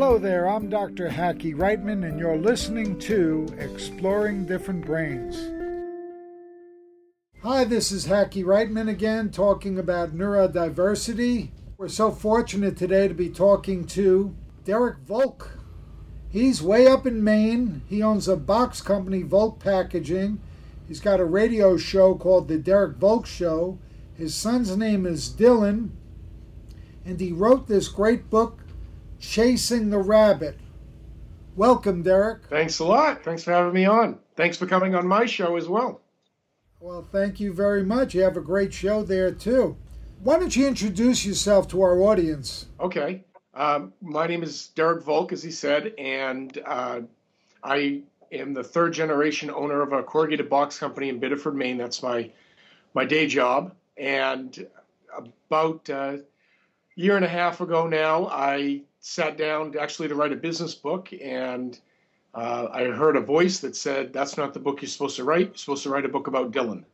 Hello there, I'm Dr. Hackie Reitman, and you're listening to Exploring Different Brains. Hi, this is Hackie Reitman again, talking about neurodiversity. We're so fortunate today to be talking to Derek Volk. He's way up in Maine. He owns a box company, Volk Packaging. He's got a radio show called The Derek Volk Show. His son's name is Dylan, and he wrote this great book, Chasing the Rabbit. Welcome, Derek. Thanks a lot. Thanks for having me on. Thanks for coming on my show as well. Well, thank you very much. You have a great show there, too. Why don't you introduce yourself to our audience? Okay. Um, my name is Derek Volk, as he said, and uh, I am the third generation owner of a corrugated box company in Biddeford, Maine. That's my my day job. And about a year and a half ago now, I sat down actually to write a business book, and uh, I heard a voice that said, That's not the book you're supposed to write. You're supposed to write a book about Dylan.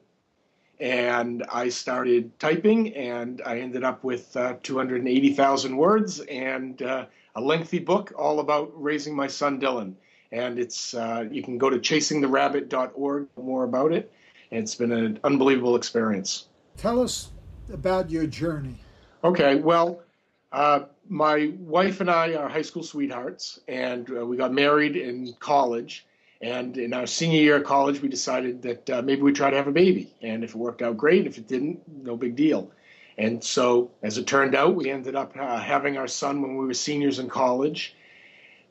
And I started typing, and I ended up with uh, 280,000 words and uh, a lengthy book all about raising my son Dylan. And it's uh, you can go to chasingtherabbit.org for more about it. It's been an unbelievable experience. Tell us about your journey. Okay, well, uh, my wife and I are high school sweethearts, and uh, we got married in college. And in our senior year of college, we decided that uh, maybe we'd try to have a baby. And if it worked out, great. If it didn't, no big deal. And so, as it turned out, we ended up uh, having our son when we were seniors in college.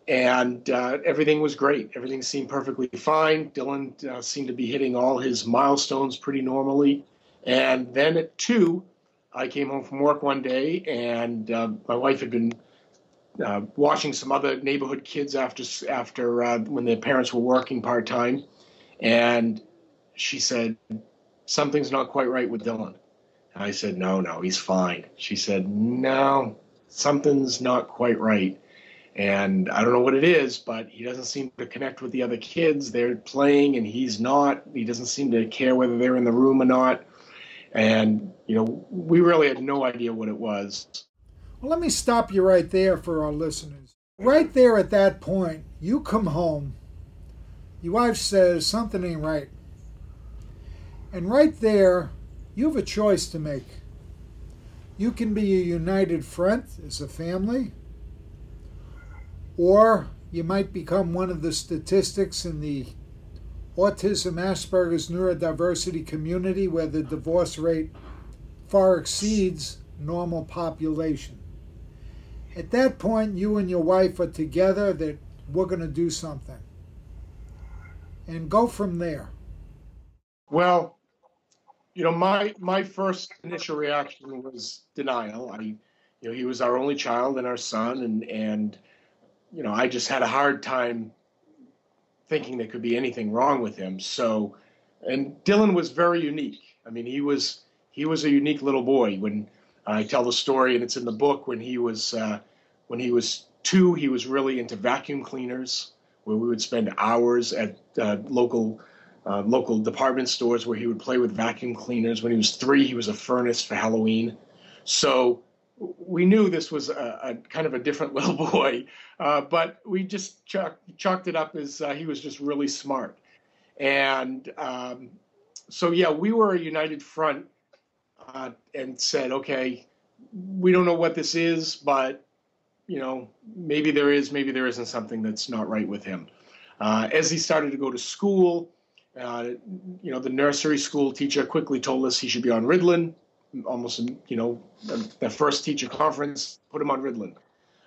And uh, everything was great. Everything seemed perfectly fine. Dylan seemed to be hitting all his milestones pretty normally. And then at two, I came home from work one day, and uh, my wife had been uh, watching some other neighborhood kids after after uh, when their parents were working part time, and she said something's not quite right with Dylan. And I said, no, no, he's fine. She said, no, something's not quite right. And I don't know what it is, but he doesn't seem to connect with the other kids. They're playing and he's not. He doesn't seem to care whether they're in the room or not. And, you know, we really had no idea what it was. Well, let me stop you right there for our listeners. Right there at that point, you come home, your wife says something ain't right. And right there, you have a choice to make. You can be a united front as a family, or you might become one of the statistics in the autism, Asperger's, neurodiversity community where the divorce rate far exceeds normal population. At that point, you and your wife are together that we're going to do something. And go from there. Well, you know, my my first initial reaction was denial. I, you know, he was our only child and our son, and and you know, I just had a hard time thinking there could be anything wrong with him. So, and Dylan was very unique. I mean, he was he was a unique little boy. When I tell the story, and it's in the book, when he was uh, when he was two, he was really into vacuum cleaners, where we would spend hours at uh, local uh, local department stores where he would play with vacuum cleaners. When he was three, he was a furnace for Halloween. So we knew this was a, a, kind of a different little boy, uh, but we just chalk, chalked it up as uh, he was just really smart. And um, so, yeah, we were a united front uh, and said, okay, we don't know what this is, but you know, maybe there is, maybe there isn't something that's not right with him. Uh, as he started to go to school, uh, you know, the nursery school teacher quickly told us he should be on Ritalin almost you know the, first teacher conference put him on Ritalin.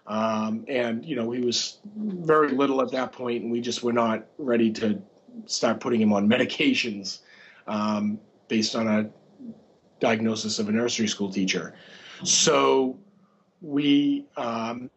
Um, and you know he was very little at that point, and we just were not ready to start putting him on medications um, based on a diagnosis of a nursery school teacher. So we um,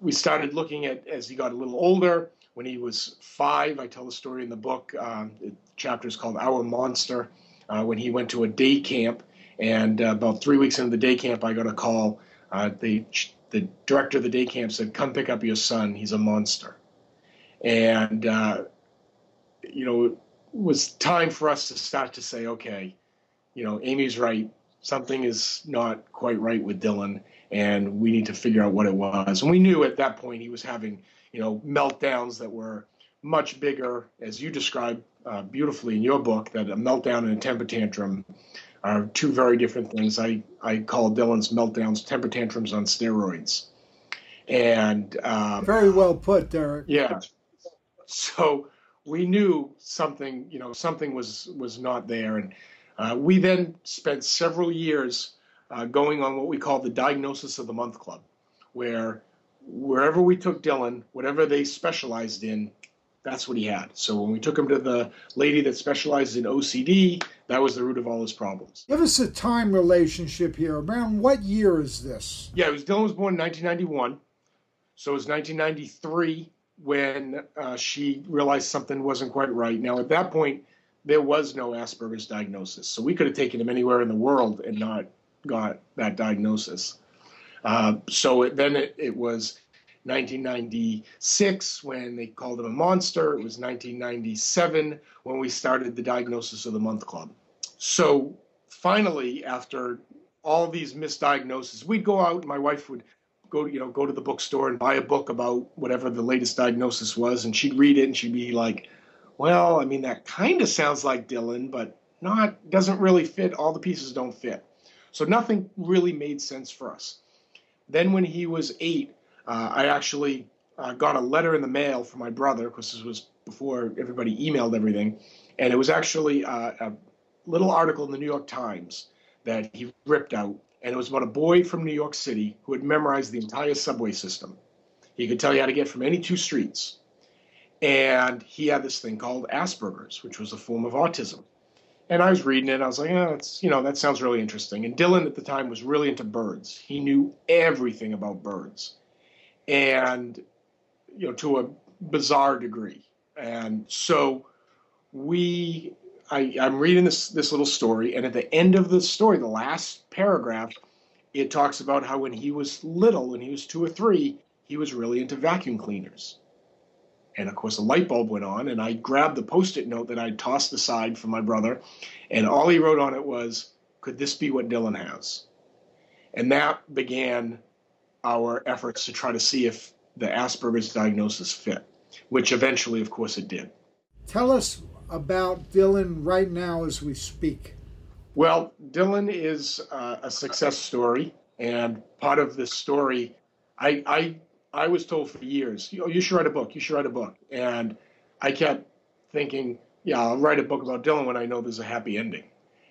we started looking at as he got a little older. When he was five, I tell the story in the book. Um, the chapter is called "Our Monster." Uh, when he went to a day camp and uh, about three weeks into the day camp, I got a call. Uh, the the director of the day camp said, "Come pick up your son. He's a monster." And uh, you know, it was time for us to start to say, "Okay, you know, Amy's right. Something is not quite right with Dylan." and we need to figure out what it was. And we knew at that point he was having, you know, meltdowns that were much bigger, as you described uh, beautifully in your book, that a meltdown and a temper tantrum are two very different things. I, I call Dylan's meltdowns temper tantrums on steroids. And um, very well put, Derek. Yeah. So we knew something, you know, something was was not there, and uh, we then spent several years uh, going on what we call the Diagnosis of the Month Club, where wherever we took Dylan, whatever they specialized in, that's what he had. So when we took him to the lady that specialized in OCD, that was the root of all his problems. Give us a time relationship here. Around what year is this? Yeah, it was Dylan was born in 1991. So it was 1993 when uh, she realized something wasn't quite right. Now, at that point, there was no Asperger's diagnosis. So we could have taken him anywhere in the world and not got that diagnosis. Uh, so it, then it, it, was 1996 when they called him a monster. It was 1997 when we started the Diagnosis of the Month Club. So finally, after all these misdiagnoses, we'd go out. My wife would go, you know, go to the bookstore and buy a book about whatever the latest diagnosis was, and she'd read it and she'd be like, "Well, I mean, that kind of sounds like Dylan, but not doesn't really fit. All the pieces don't fit." So nothing really made sense for us. Then when he was eight, uh, I actually uh, got a letter in the mail from my brother because this was before everybody emailed everything, and it was actually uh, a little article in the New York Times that he ripped out and it was about a boy from New York City who had memorized the entire subway system. He could tell you how to get from any two streets. And he had this thing called Asperger's, which was a form of autism. And I was reading it, I was like, oh, it's, you know, that sounds really interesting. And Dylan at the time was really into birds. He knew everything about birds. And, you know, to a bizarre degree. And so we I, I'm reading this this little story, and at the end of the story, the last paragraph, it talks about how when he was little, when he was two or three, he was really into vacuum cleaners. And of course, a light bulb went on, and I grabbed the post it note that I'd tossed aside for my brother, and all he wrote on it was, Could this be what Dylan has? And that began our efforts to try to see if the Asperger's diagnosis fit, which eventually, of course, it did. Tell us about Dylan right now as we speak? Well, Dylan is uh, a success story, and part of this story, I, I I was told for years, you, you should write a book. You should write a book, and I kept thinking, yeah, I'll write a book about Dylan when I know there's a happy ending.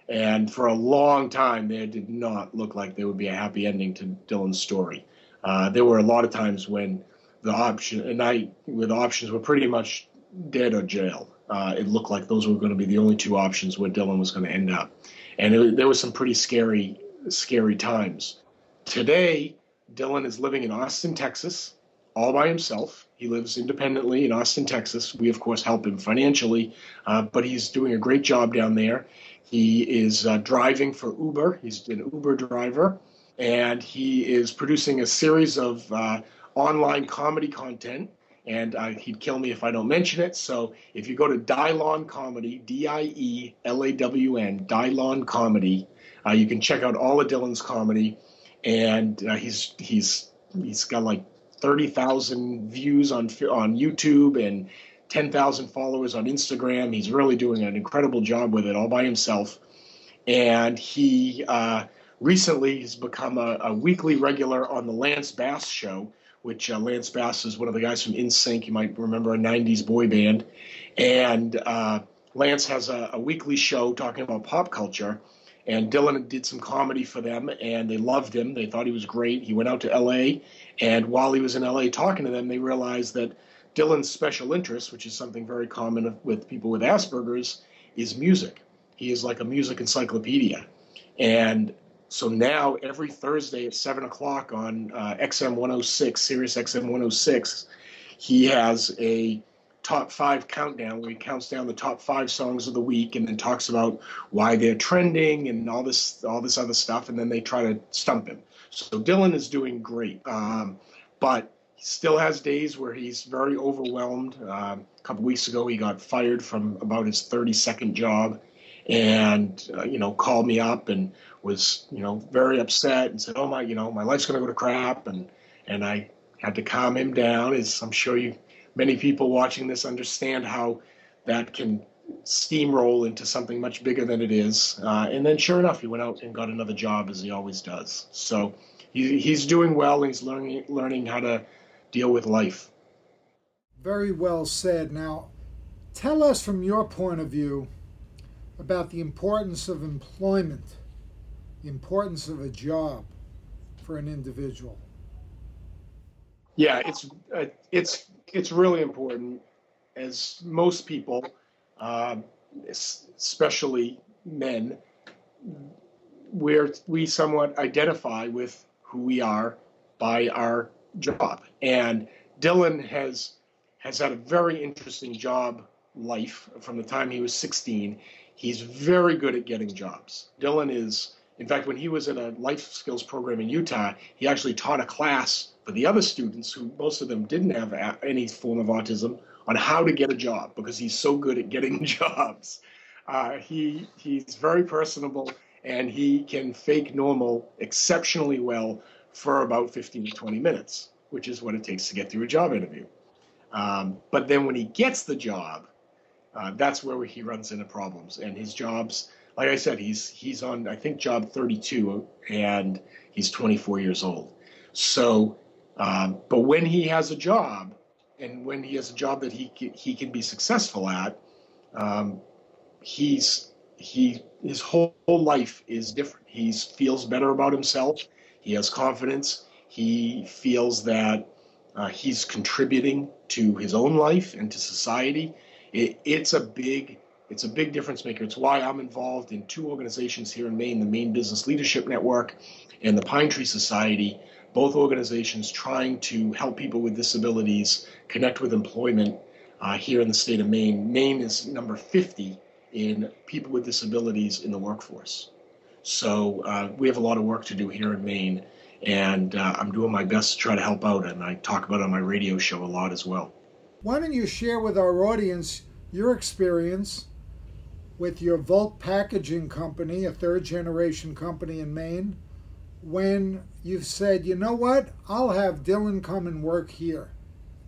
And for a long time, there did not look like there would be a happy ending to Dylan's story. Uh, there were a lot of times when the option and I, the options were pretty much dead or jail uh, it looked like those were going to be the only two options where Dylan was going to end up. And it, there was some pretty scary, scary times. Today, Dylan is living in Austin, Texas, all by himself. He lives independently in Austin, Texas. We, of course, help him financially, uh, but he's doing a great job down there. He is uh, driving for Uber. He's an Uber driver, and he is producing a series of uh, online comedy content and uh, he'd kill me if I don't mention it. So if you go to Diellawn Comedy, D I E L A W N, Diellawn Comedy, uh, you can check out all of Dylan's comedy, and uh, he's he's he's got like thirty thousand views on on YouTube and ten thousand followers on Instagram. He's really doing an incredible job with it all by himself, and he uh, recently has become a, a weekly regular on the Lance Bass Show which uh, Lance Bass is one of the guys from NSYNC. You might remember a 90s boy band. And uh, Lance has a, a, weekly show talking about pop culture. And Dylan did some comedy for them, and they loved him. They thought he was great. He went out to LA, and while he was in LA talking to them, they realized that Dylan's special interest, which is something very common with people with Asperger's, is music. He is like a music encyclopedia. And so now every Thursday at seven o'clock on uh, XM 106, Sirius XM 106, he has a top five countdown where he counts down the top five songs of the week and then talks about why they're trending and all this all this other stuff, and then they try to stump him. So Dylan is doing great, um, but still has days where he's very overwhelmed. Um, a couple weeks ago, he got fired from about his 30 second job, and uh, you know called me up and was you know very upset and said, "Oh my, you know, my life's going to go to crap," and and I had to calm him down. As I'm sure you, many people watching this understand how that can steamroll into something much bigger than it is. Uh, and then, sure enough, he went out and got another job as he always does. So he, he's doing well. He's learning learning how to deal with life. Very well said. Now, tell us from your point of view about the importance of employment, the importance of a job for an individual. Yeah, it's uh, it's it's really important. As most people, uh, especially men, where we somewhat identify with who we are by our job. And Dylan has has had a very interesting job life from the time he was 16. He's very good at getting jobs. Dylan is, in fact, when he was in a life skills program in Utah, he actually taught a class for the other students who most of them didn't have any form of autism on how to get a job because he's so good at getting jobs. Uh, he he's very personable and he can fake normal exceptionally well for about 15 to 20 minutes, which is what it takes to get through a job interview. Um, but then when he gets the job, uh, that's where he runs into problems. And his jobs, like I said, he's he's on I think job 32, and he's 24 years old. So, um, but when he has a job, and when he has a job that he he can be successful at, um, he's he his whole, whole life is different. He feels better about himself. He has confidence. He feels that uh, he's contributing to his own life and to society. It, it's a big it's a big difference maker. It's why I'm involved in two organizations here in Maine, the Maine Business Leadership Network and the Pine Tree Society, both organizations trying to help people with disabilities connect with employment uh, here in the state of Maine. Maine is number 50 in people with disabilities in the workforce. So uh, we have a lot of work to do here in Maine, and uh, I'm doing my best to try to help out, and I talk about it on my radio show a lot as well. Why don't you share with our audience your experience with your Volk Packaging Company, a third generation company in Maine, when you've said, you know what, I'll have Dylan come and work here.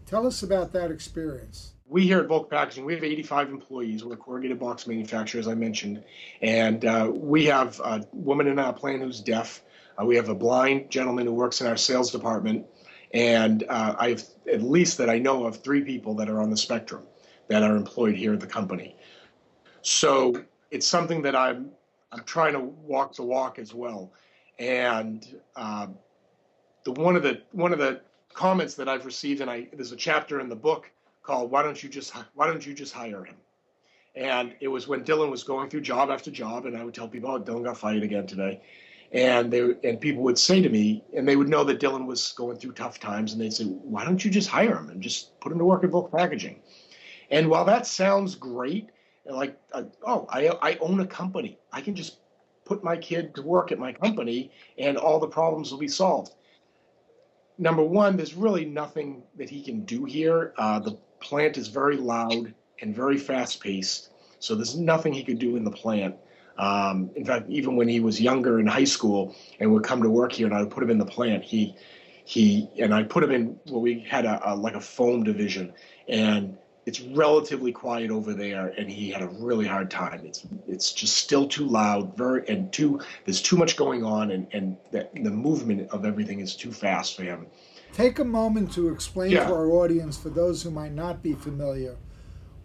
Tell us about that experience we here at Volk Packaging, we have 85 employees. We're a corrugated box manufacturer, as I mentioned, and uh, we have a woman in our plant who's deaf. Uh, we have a blind gentleman who works in our sales department, and uh, I've at least that I know of three people that are on the spectrum that are employed here at the company. So it's something that I'm I'm trying to walk the walk as well, and uh, the one of the one of the comments that I've received, and I there's a chapter in the book called "Why don't you just Why don't you just hire him?" And it was when Dylan was going through job after job, and I would tell people, "Oh, Dylan got fired again today," and they and people would say to me, and they would know that Dylan was going through tough times, and they'd say, "Why don't you just hire him and just put him to work at Volk Packaging?" And while that sounds great, like, uh, oh, I I own a company, I can just put my kid to work at my company, and all the problems will be solved number one, there's really nothing that he can do here. Uh, the plant is very loud and very fast paced. So there's nothing he could do in the plant. Um, in fact, even when he was younger in high school and would come to work here, and I would put him in the plant, he he and I put him in what we had a, a like a foam division, and it's relatively quiet over there, and he had a really hard time. It's it's just still too loud, very and too. There's too much going on, and and the, the movement of everything is too fast for him. Take a moment to explain yeah. to our audience, for those who might not be familiar,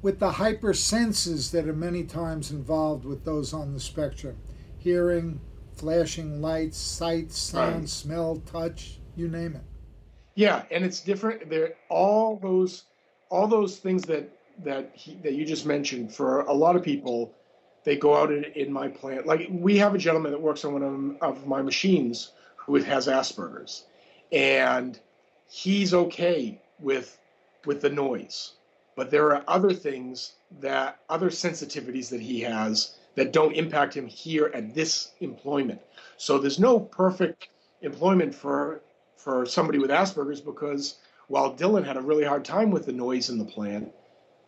with the hypersenses that are many times involved with those on the spectrum hearing, flashing lights, sight, sound, right. smell, touch, you name it. Yeah, and it's different. There, all those, all those things that that he, that you just mentioned. For a lot of people, they go out in, in my plant. Like we have a gentleman that works on one of, of my machines who has Asperger's, and he's okay with with the noise. But there are other things that other sensitivities that he has that don't impact him here at this employment. So there's no perfect employment for for somebody with Asperger's because while Dylan had a really hard time with the noise in the plant,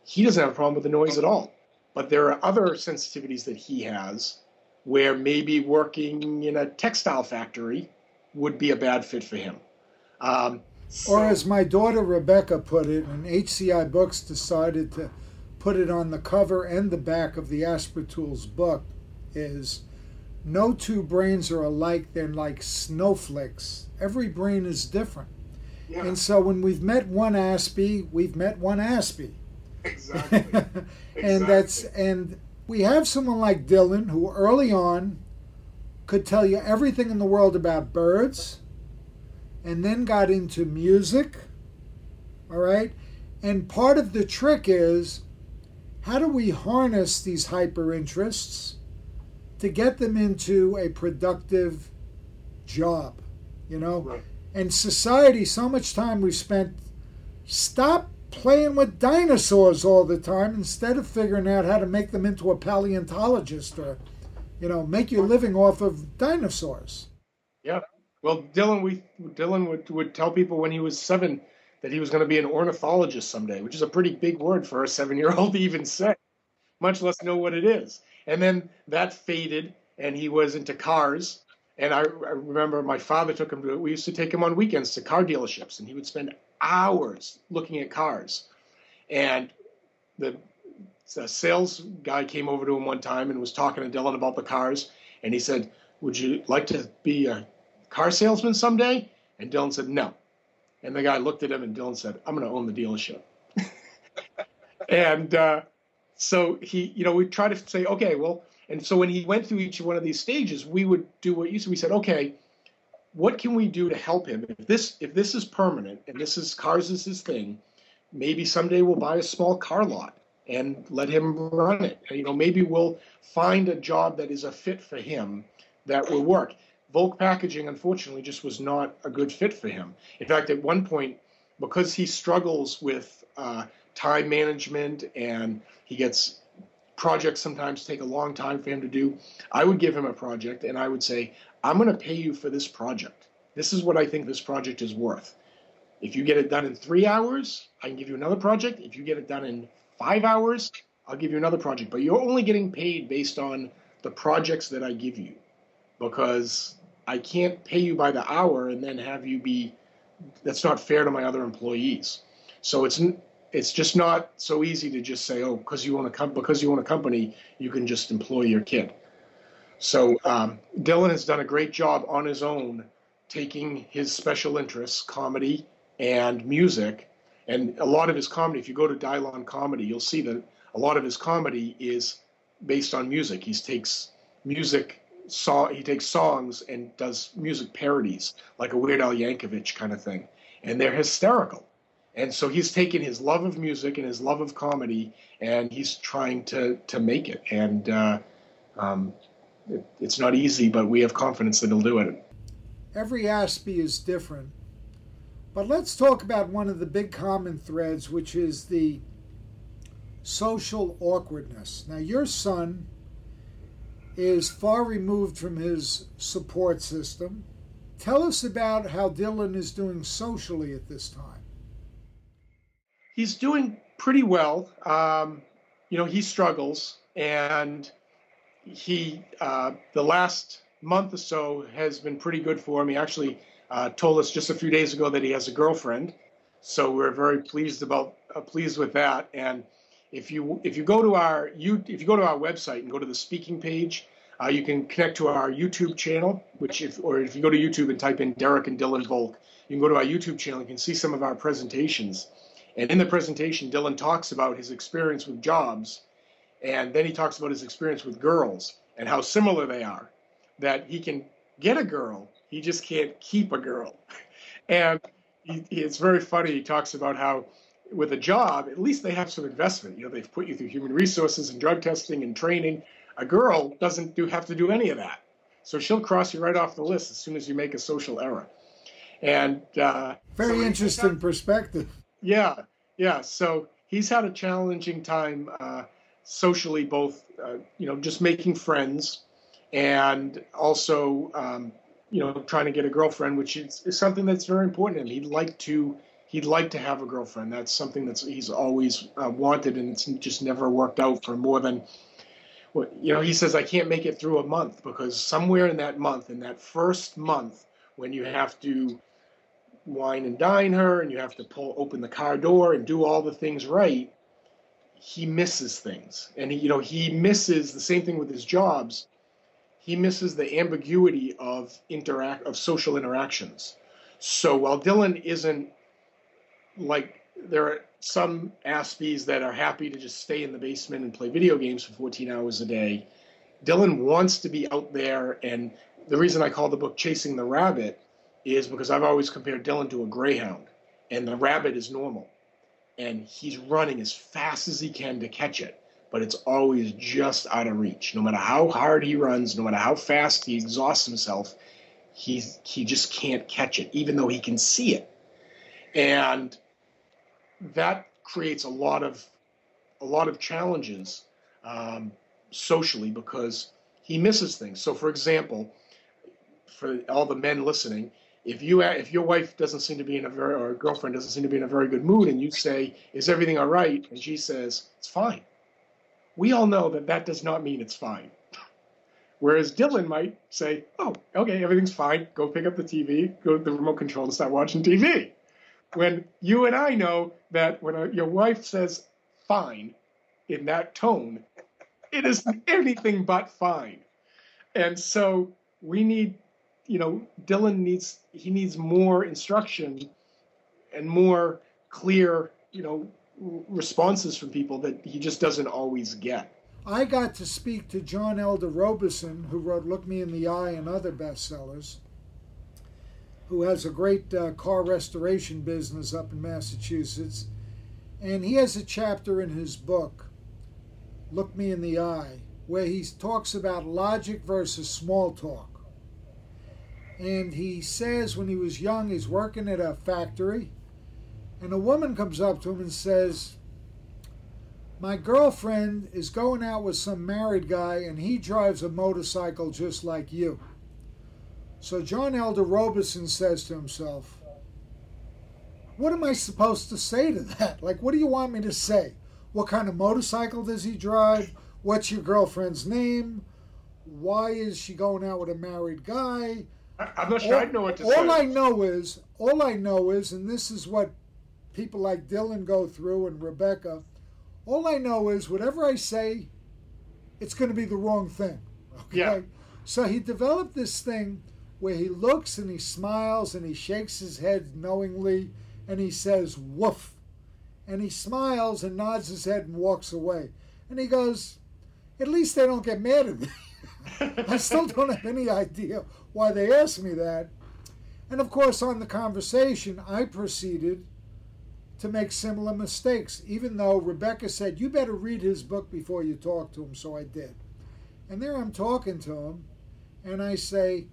he doesn't have a problem with the noise at all. But there are other sensitivities that he has where maybe working in a textile factory would be a bad fit for him. Um, so, or as my daughter Rebecca put it, and HCI Books decided to put it on the cover and the back of the Aspertools book, is no two brains are alike. They're like snowflakes. Every brain is different. Yeah. And so when we've met one Aspie, we've met one Aspie. Exactly. and exactly. that's and we have someone like Dylan who early on could tell you everything in the world about birds and then got into music. All right? And part of the trick is how do we harness these hyper interests to get them into a productive job? You know? Right. And society, so much time we've spent, stop playing with dinosaurs all the time instead of figuring out how to make them into a paleontologist or, you know, make your living off of dinosaurs. Yeah. Well, Dylan, we Dylan would, would tell people when he was seven that he was going to be an ornithologist someday, which is a pretty big word for a seven-year-old to even say, much less know what it is. And then that faded, and he was into cars. And I, I remember my father took him to. We used to take him on weekends to car dealerships, and he would spend hours looking at cars. And the, the sales guy came over to him one time and was talking to Dylan about the cars, and he said, "Would you like to be a car salesman someday? And Dylan said, no. And the guy looked at him and Dylan said, I'm going to own the dealership. and uh, so he, you know, we try to say, okay, well, and so when he went through each one of these stages, we would do what you said. We said, okay, what can we do to help him? If this if this is permanent and this is cars is his thing, maybe someday we'll buy a small car lot and let him run it. You know, maybe we'll find a job that is a fit for him that will work. Volk packaging, unfortunately, just was not a good fit for him. In fact, at one point, because he struggles with uh, time management and he gets projects sometimes take a long time for him to do, I would give him a project and I would say, I'm going to pay you for this project. This is what I think this project is worth. If you get it done in three hours, I can give you another project. If you get it done in five hours, I'll give you another project. But you're only getting paid based on the projects that I give you because I can't pay you by the hour and then have you be that's not fair to my other employees. So it's it's just not so easy to just say, oh, because you own a com- because you own a company, you can just employ your kid. So um, Dylan has done a great job on his own, taking his special interests, comedy and music, and a lot of his comedy. If you go to Diellawn Comedy, you'll see that a lot of his comedy is based on music. He takes music song he takes songs and does music parodies like a Weird Al Yankovic kind of thing, and they're hysterical. And so he's taken his love of music and his love of comedy, and he's trying to to make it. And uh, um, it, it's not easy, but we have confidence that he'll do it. Every Aspie is different, but let's talk about one of the big common threads, which is the social awkwardness. Now, your son is far removed from his support system. Tell us about how Dylan is doing socially at this time. He's doing pretty well. Um, you know, he struggles, and he uh, the last month or so has been pretty good for him. He actually uh, told us just a few days ago that he has a girlfriend, so we're very pleased about uh, pleased with that. And if you if you go to our you if you go to our website and go to the speaking page, uh, you can connect to our YouTube channel, which if or if you go to YouTube and type in Derek and Dylan Volk, you can go to our YouTube channel. And can see some of our presentations. And in the presentation, Dylan talks about his experience with jobs, and then he talks about his experience with girls and how similar they are. That he can get a girl, he just can't keep a girl. And he, it's very funny. He talks about how with a job, at least they have some investment. You know, they've put you through human resources and drug testing and training. A girl doesn't do have to do any of that, so she'll cross you right off the list as soon as you make a social error. And uh, very so interesting perspective. Yeah, yeah. So he's had a challenging time uh, socially, both uh, you know, just making friends, and also um, you know, trying to get a girlfriend, which is, is something that's very important. And he'd like to he'd like to have a girlfriend. That's something that's he's always uh, wanted, and it's just never worked out for more than you know, he says, I can't make it through a month because somewhere in that month, in that first month, when you have to wine and dine her and you have to pull open the car door and do all the things right, he misses things. And he, you know, he misses the same thing with his jobs. He misses the ambiguity of interact of social interactions. So while Dylan isn't like there are some Aspies that are happy to just stay in the basement and play video games for 14 hours a day. Dylan wants to be out there, and the reason I call the book Chasing the Rabbit is because I've always compared Dylan to a greyhound, and the rabbit is normal. And he's running as fast as he can to catch it, but it's always just out of reach. No matter how hard he runs, no matter how fast he exhausts himself, he's, he just can't catch it, even though he can see it. And that creates a lot of a lot of challenges um, socially because he misses things. So, for example, for all the men listening, if you if your wife doesn't seem to be in a very or girlfriend doesn't seem to be in a very good mood, and you say, "Is everything all right?" and she says, "It's fine," we all know that that does not mean it's fine. Whereas Dylan might say, "Oh, okay, everything's fine. Go pick up the TV, go to the remote control, and start watching TV." when you and I know that when a, your wife says fine in that tone, it is anything but fine. And so we need, you know, Dylan needs, he needs more instruction and more clear, you know, responses from people that he just doesn't always get. I got to speak to John Elder Robison, who wrote Look Me in the Eye and other bestsellers who has a great uh, car restoration business up in Massachusetts. And he has a chapter in his book, Look Me in the Eye, where he talks about logic versus small talk. And he says when he was young, he's working at a factory, and a woman comes up to him and says, My girlfriend is going out with some married guy, and he drives a motorcycle just like you. So John Elder Robison says to himself, What am I supposed to say to that? Like, what do you want me to say? What kind of motorcycle does he drive? What's your girlfriend's name? Why is she going out with a married guy? I'm not sure all, I know what to all say. All I know is, all I know is, and this is what people like Dylan go through and Rebecca, all I know is whatever I say, it's going to be the wrong thing. Okay? Yeah. So he developed this thing where he looks and he smiles and he shakes his head knowingly and he says, woof. And he smiles and nods his head and walks away. And he goes, At least they don't get mad at me. I still don't have any idea why they asked me that. And of course, on the conversation, I proceeded to make similar mistakes, even though Rebecca said, You better read his book before you talk to him. So I did. And there I'm talking to him, and I say,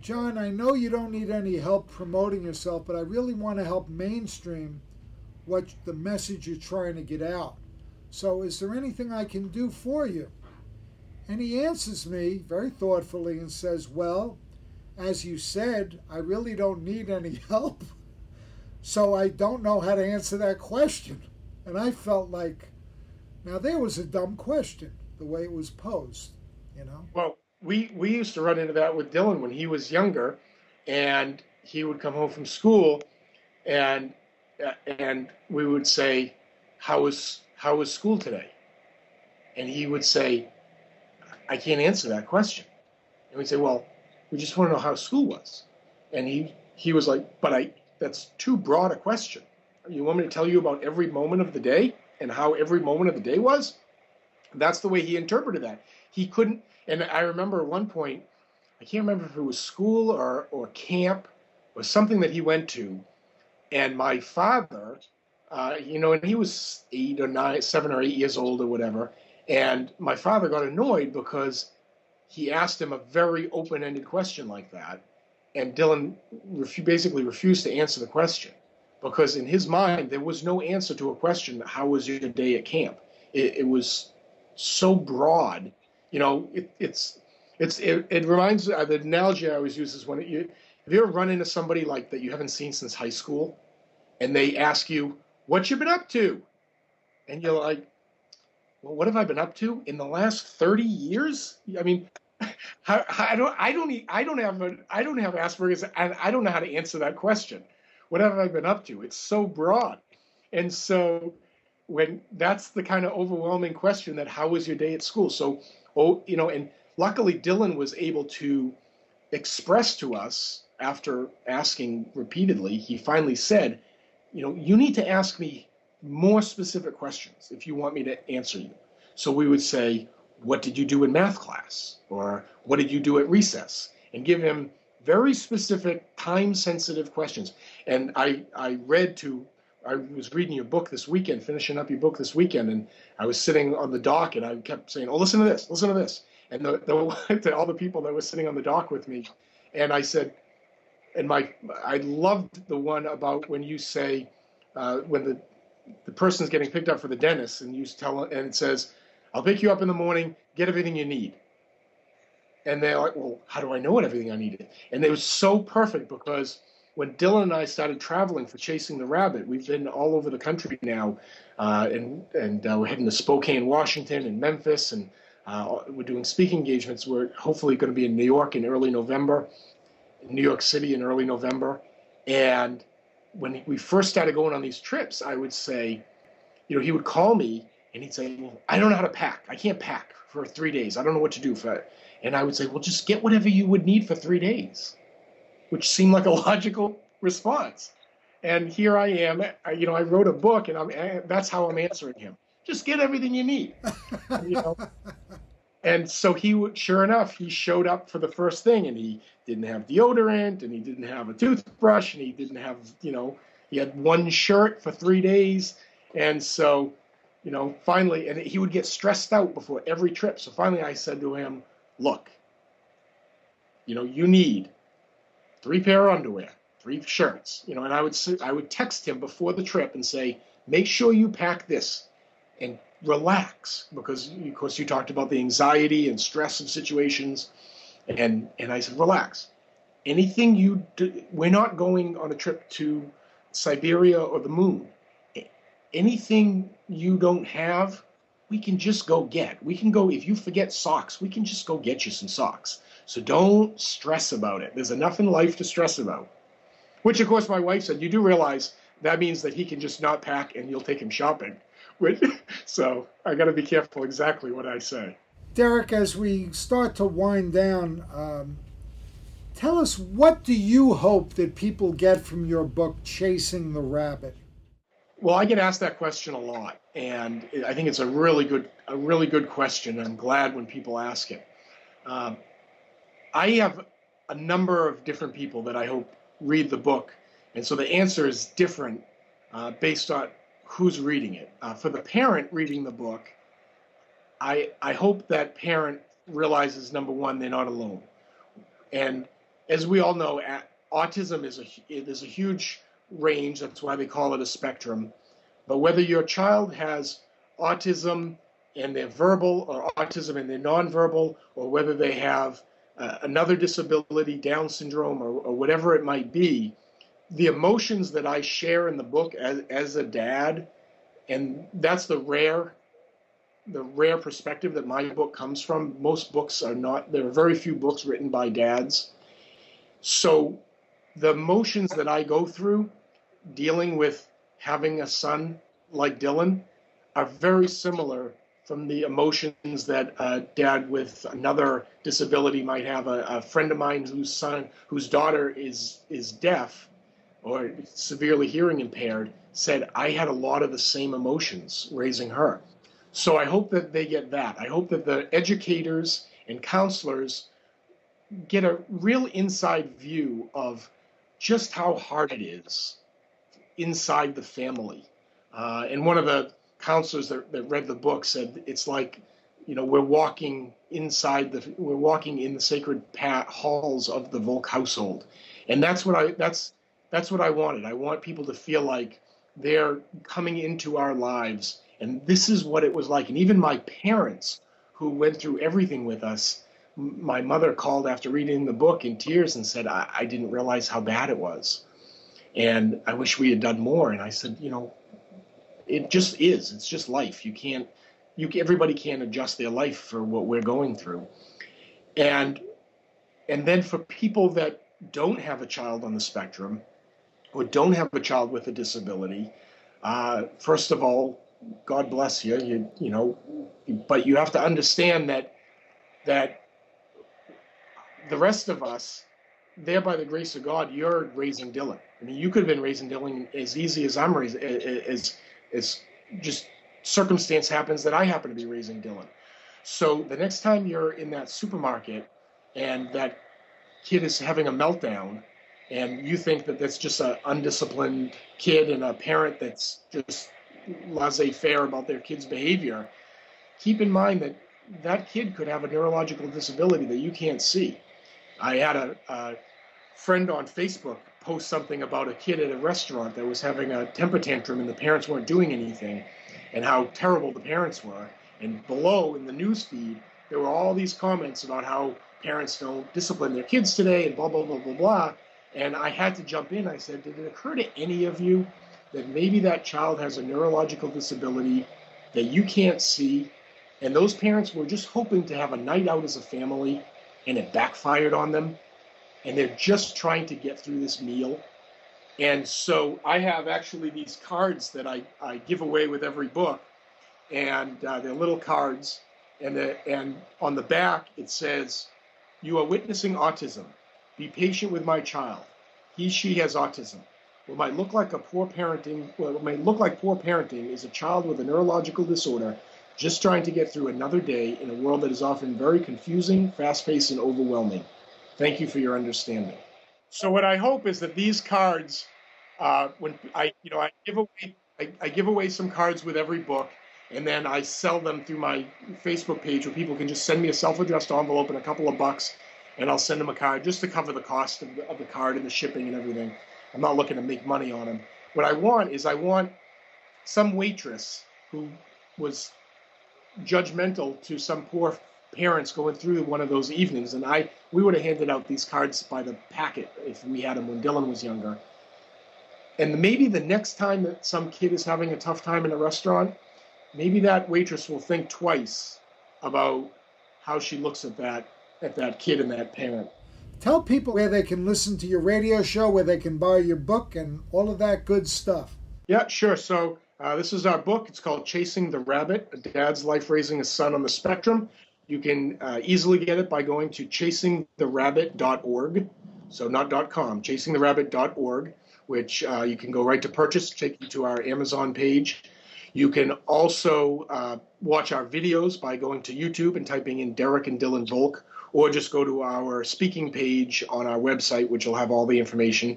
John, I know you don't need any help promoting yourself, but I really want to help mainstream what the message you're trying to get out. So, is there anything I can do for you? And he answers me very thoughtfully and says, Well, as you said, I really don't need any help. So I don't know how to answer that question. And I felt like, now there was a dumb question, the way it was posed, you know? Well, we we used to run into that with Dylan when he was younger, and he would come home from school, and uh, and we would say, "How was how was school today?" And he would say, "I can't answer that question." And we'd say, "Well, we just want to know how school was," and he he was like, "But I that's too broad a question. You want me to tell you about every moment of the day and how every moment of the day was?" That's the way he interpreted that. He couldn't and I remember at one point, I can't remember if it was school or, or camp or something that he went to. And my father, uh, you know, and he was eight or nine, seven or eight years old or whatever. And my father got annoyed because he asked him a very open ended question like that. And Dylan basically refused to answer the question because in his mind, there was no answer to a question, How was your day at camp? It, it was so broad you know, it, it's it's it, it reminds uh, the analogy I always use is when you have you ever run into somebody like that you haven't seen since high school, and they ask you what you've been up to, and you're like, well, what have I been up to in the last 30 years? I mean, I, don't, I don't, I don't have, a, I don't have Asperger's, and I don't know how to answer that question. What have I been up to? It's so broad, and so when that's the kind of overwhelming question that how was your day at school? So, oh, you know, and luckily Dylan was able to express to us after asking repeatedly. He finally said, you know, you need to ask me more specific questions if you want me to answer you. So we would say, What did you do in math class? Or what did you do at recess? And give him very specific, time sensitive questions. And I, I read to, I was reading your book this weekend, finishing up your book this weekend, and I was sitting on the dock and I kept saying, Oh, listen to this, listen to this. And the, the, all the people that were sitting on the dock with me, and I said, and my, I loved the one about when you say, uh, when the the person's getting picked up for the dentist, and you tell and it says, "I'll pick you up in the morning. Get everything you need." And they're like, "Well, how do I know what everything I needed?" And it was so perfect because when Dylan and I started traveling for chasing the rabbit, we've been all over the country now, uh, and and uh, we're heading to Spokane, Washington, and Memphis, and uh, we're doing speaking engagements. We're hopefully going to be in New York in early November, New York City in early November, and when we first started going on these trips, I would say, you know, he would call me and he'd say, well, I don't know how to pack. I can't pack for three days. I don't know what to do for it. And I would say, well, just get whatever you would need for three days, which seemed like a logical response. And here I am. I, you know, I wrote a book, and I'm, eh, that's how I'm answering him. Just get everything you need. you know, and so he sure enough, he showed up for the first thing, and he didn't have deodorant, and he didn't have a toothbrush, and he didn't have, you know, he had one shirt for three days, and so, you know, finally, and he would get stressed out before every trip. So finally, I said to him, "Look, you know, you need three pair of underwear, three shirts, you know," and I would I would text him before the trip and say, "Make sure you pack this." And relax because of course you talked about the anxiety and stress of situations and and I said relax. Anything you do, we're not going on a trip to Siberia or the moon. Anything you don't have we can just go get. We can go if you forget socks we can just go get you some socks. So don't stress about it. There's enough in life to stress about. Which of course my wife said you do realize that means that he can just not pack and you'll take him shopping so I got to be careful exactly what I say. Derek, as we start to wind down, um, tell us what do you hope that people get from your book, Chasing the Rabbit? Well, I get asked that question a lot, and I think it's a really good, a really good question. I'm glad when people ask it. Um, I have a number of different people that I hope read the book, and so the answer is different uh, based on who's reading it. Uh, for the parent reading the book, I I hope that parent realizes number one they're not alone, and as we all know, autism is a it is a huge range. That's why they call it a spectrum. But whether your child has autism and they're verbal, or autism and they're nonverbal, or whether they have uh, another disability, Down syndrome, or, or whatever it might be, the emotions that I share in the book as, as a dad, and that's the rare the rare perspective that my book comes from. Most books are not there are very few books written by dads. So the emotions that I go through dealing with having a son like Dylan are very similar from the emotions that a dad with another disability might have. A, a friend of mine whose son whose daughter is is deaf or severely hearing impaired said I had a lot of the same emotions raising her. So I hope that they get that. I hope that the educators and counselors get a real inside view of just how hard it is inside the family. Uh, and one of the counselors that, that read the book said it's like, you know, we're walking inside the, we're walking in the sacred pat halls of the Volk household, and that's what I, that's that's what I wanted. I want people to feel like they're coming into our lives and this is what it was like. And even my parents, who went through everything with us, my mother called after reading the book in tears and said, I, I didn't realize how bad it was. And I wish we had done more. And I said, you know, it just is. It's just life. You can't you everybody can't adjust their life for what we're going through, and and then for people that don't have a child on the spectrum or don't have a child with a disability, uh, first of all, God bless you. You you know, but you have to understand that that the rest of us, there by the grace of God, you're raising Dylan. I mean, you could have been raising Dylan as easy as I'm raising, as as just circumstance happens that I happen to be raising Dylan. So the next time you're in that supermarket and that kid is having a meltdown, and you think that that's just an undisciplined kid and a parent that's just laissez-faire about their kid's behavior, keep in mind that that kid could have a neurological disability that you can't see. I had a, a friend on Facebook post something about a kid at a restaurant that was having a temper tantrum and the parents weren't doing anything and how terrible the parents were. And below in the news feed, there were all these comments about how parents don't discipline their kids today and blah, blah, blah, blah, blah. And I had to jump in. I said, Did it occur to any of you that maybe that child has a neurological disability that you can't see? And those parents were just hoping to have a night out as a family and it backfired on them. And they're just trying to get through this meal. And so I have actually these cards that I, I give away with every book. And uh, they're little cards. And, the, and on the back, it says, You are witnessing autism. Be patient with my child. He, she has autism. What might look like a poor parenting, what may look like poor parenting is a child with a neurological disorder just trying to get through another day in a world that is often very confusing, fast-paced, and overwhelming. Thank you for your understanding. So what I hope is that these cards, uh, when I, you know, I give away, I, I give away some cards with every book, and then I sell them through my Facebook page where people can just send me a self-addressed envelope and a couple of bucks, and I'll send them a card just to cover the cost of the, of the card and the shipping and everything. I'm not looking to make money on them. What I want is I want some waitress who was judgmental to some poor parents going through one of those evenings. And I, we would have handed out these cards by the packet if we had them when Dylan was younger. And maybe the next time that some kid is having a tough time in a restaurant, maybe that waitress will think twice about how she looks at that at that kid and that parent. Tell people where they can listen to your radio show, where they can buy your book, and all of that good stuff. Yeah, sure. So uh, this is our book. It's called Chasing the Rabbit A Dad's Life Raising a Son on the Spectrum. You can uh, easily get it by going to chasingtherabbit.org. So, not .com, chasingtherabbit.org, which uh, you can go right to purchase, take you to our Amazon page. You can also uh, watch our videos by going to YouTube and typing in Derek and Dylan Volk, or just go to our speaking page on our website, which will have all the information.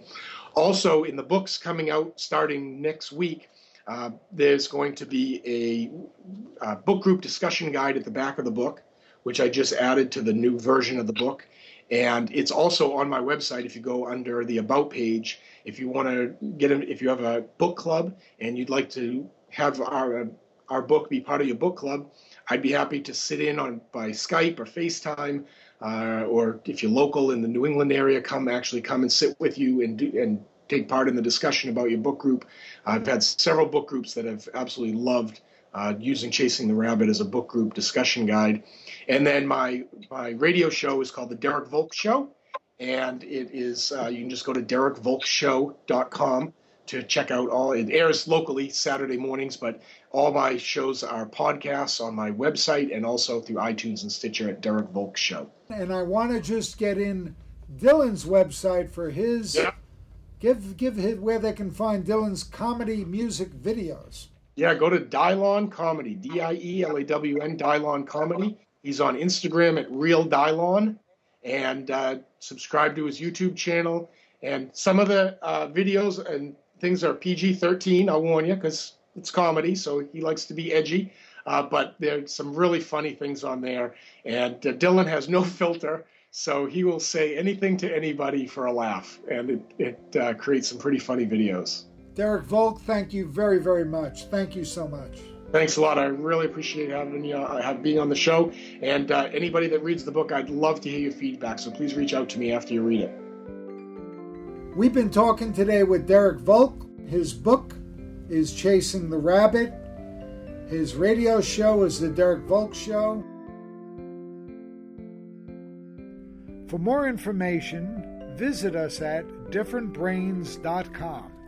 Also, in the books coming out starting next week, uh, there's going to be a, a, book group discussion guide at the back of the book, which I just added to the new version of the book. And it's also on my website if you go under the About page. If you want to get in, if you have a book club and you'd like to have our, our book be part of your book club, I'd be happy to sit in on by Skype or FaceTime. Uh, or if you're local in the New England area, come actually come and sit with you and do, and take part in the discussion about your book group. I've had several book groups that have absolutely loved uh, using Chasing the Rabbit as a book group discussion guide. And then my my radio show is called the Derek Volk Show, and it is uh, you can just go to derekvolkshow.com to check out all. It airs locally Saturday mornings, but all my shows are podcasts on my website and also through iTunes and Stitcher at Derek Volk Show. And I want to just get in Dylan's website for his. Yeah Give give his, where they can find Dylan's comedy music videos. Yeah, go to Dielawn Comedy, D I E L A W N, Dielawn Comedy. He's on Instagram at Real Dielawn, and uh, subscribe to his YouTube channel. And some of the uh, videos and things are PG 13, I'll warn you, because it's comedy, so he likes to be edgy. Uh, but there's some really funny things on there. And uh, Dylan has no filter. So he will say anything to anybody for a laugh, and it, it uh, creates some pretty funny videos. Derek Volk, thank you very, very much. Thank you so much. Thanks a lot. I really appreciate having you, uh, have being on the show. And uh, anybody that reads the book, I'd love to hear your feedback. So please reach out to me after you read it. We've been talking today with Derek Volk. His book is Chasing the Rabbit. His radio show is The Derek Volk Show. For more information, visit us at differentbrains.com.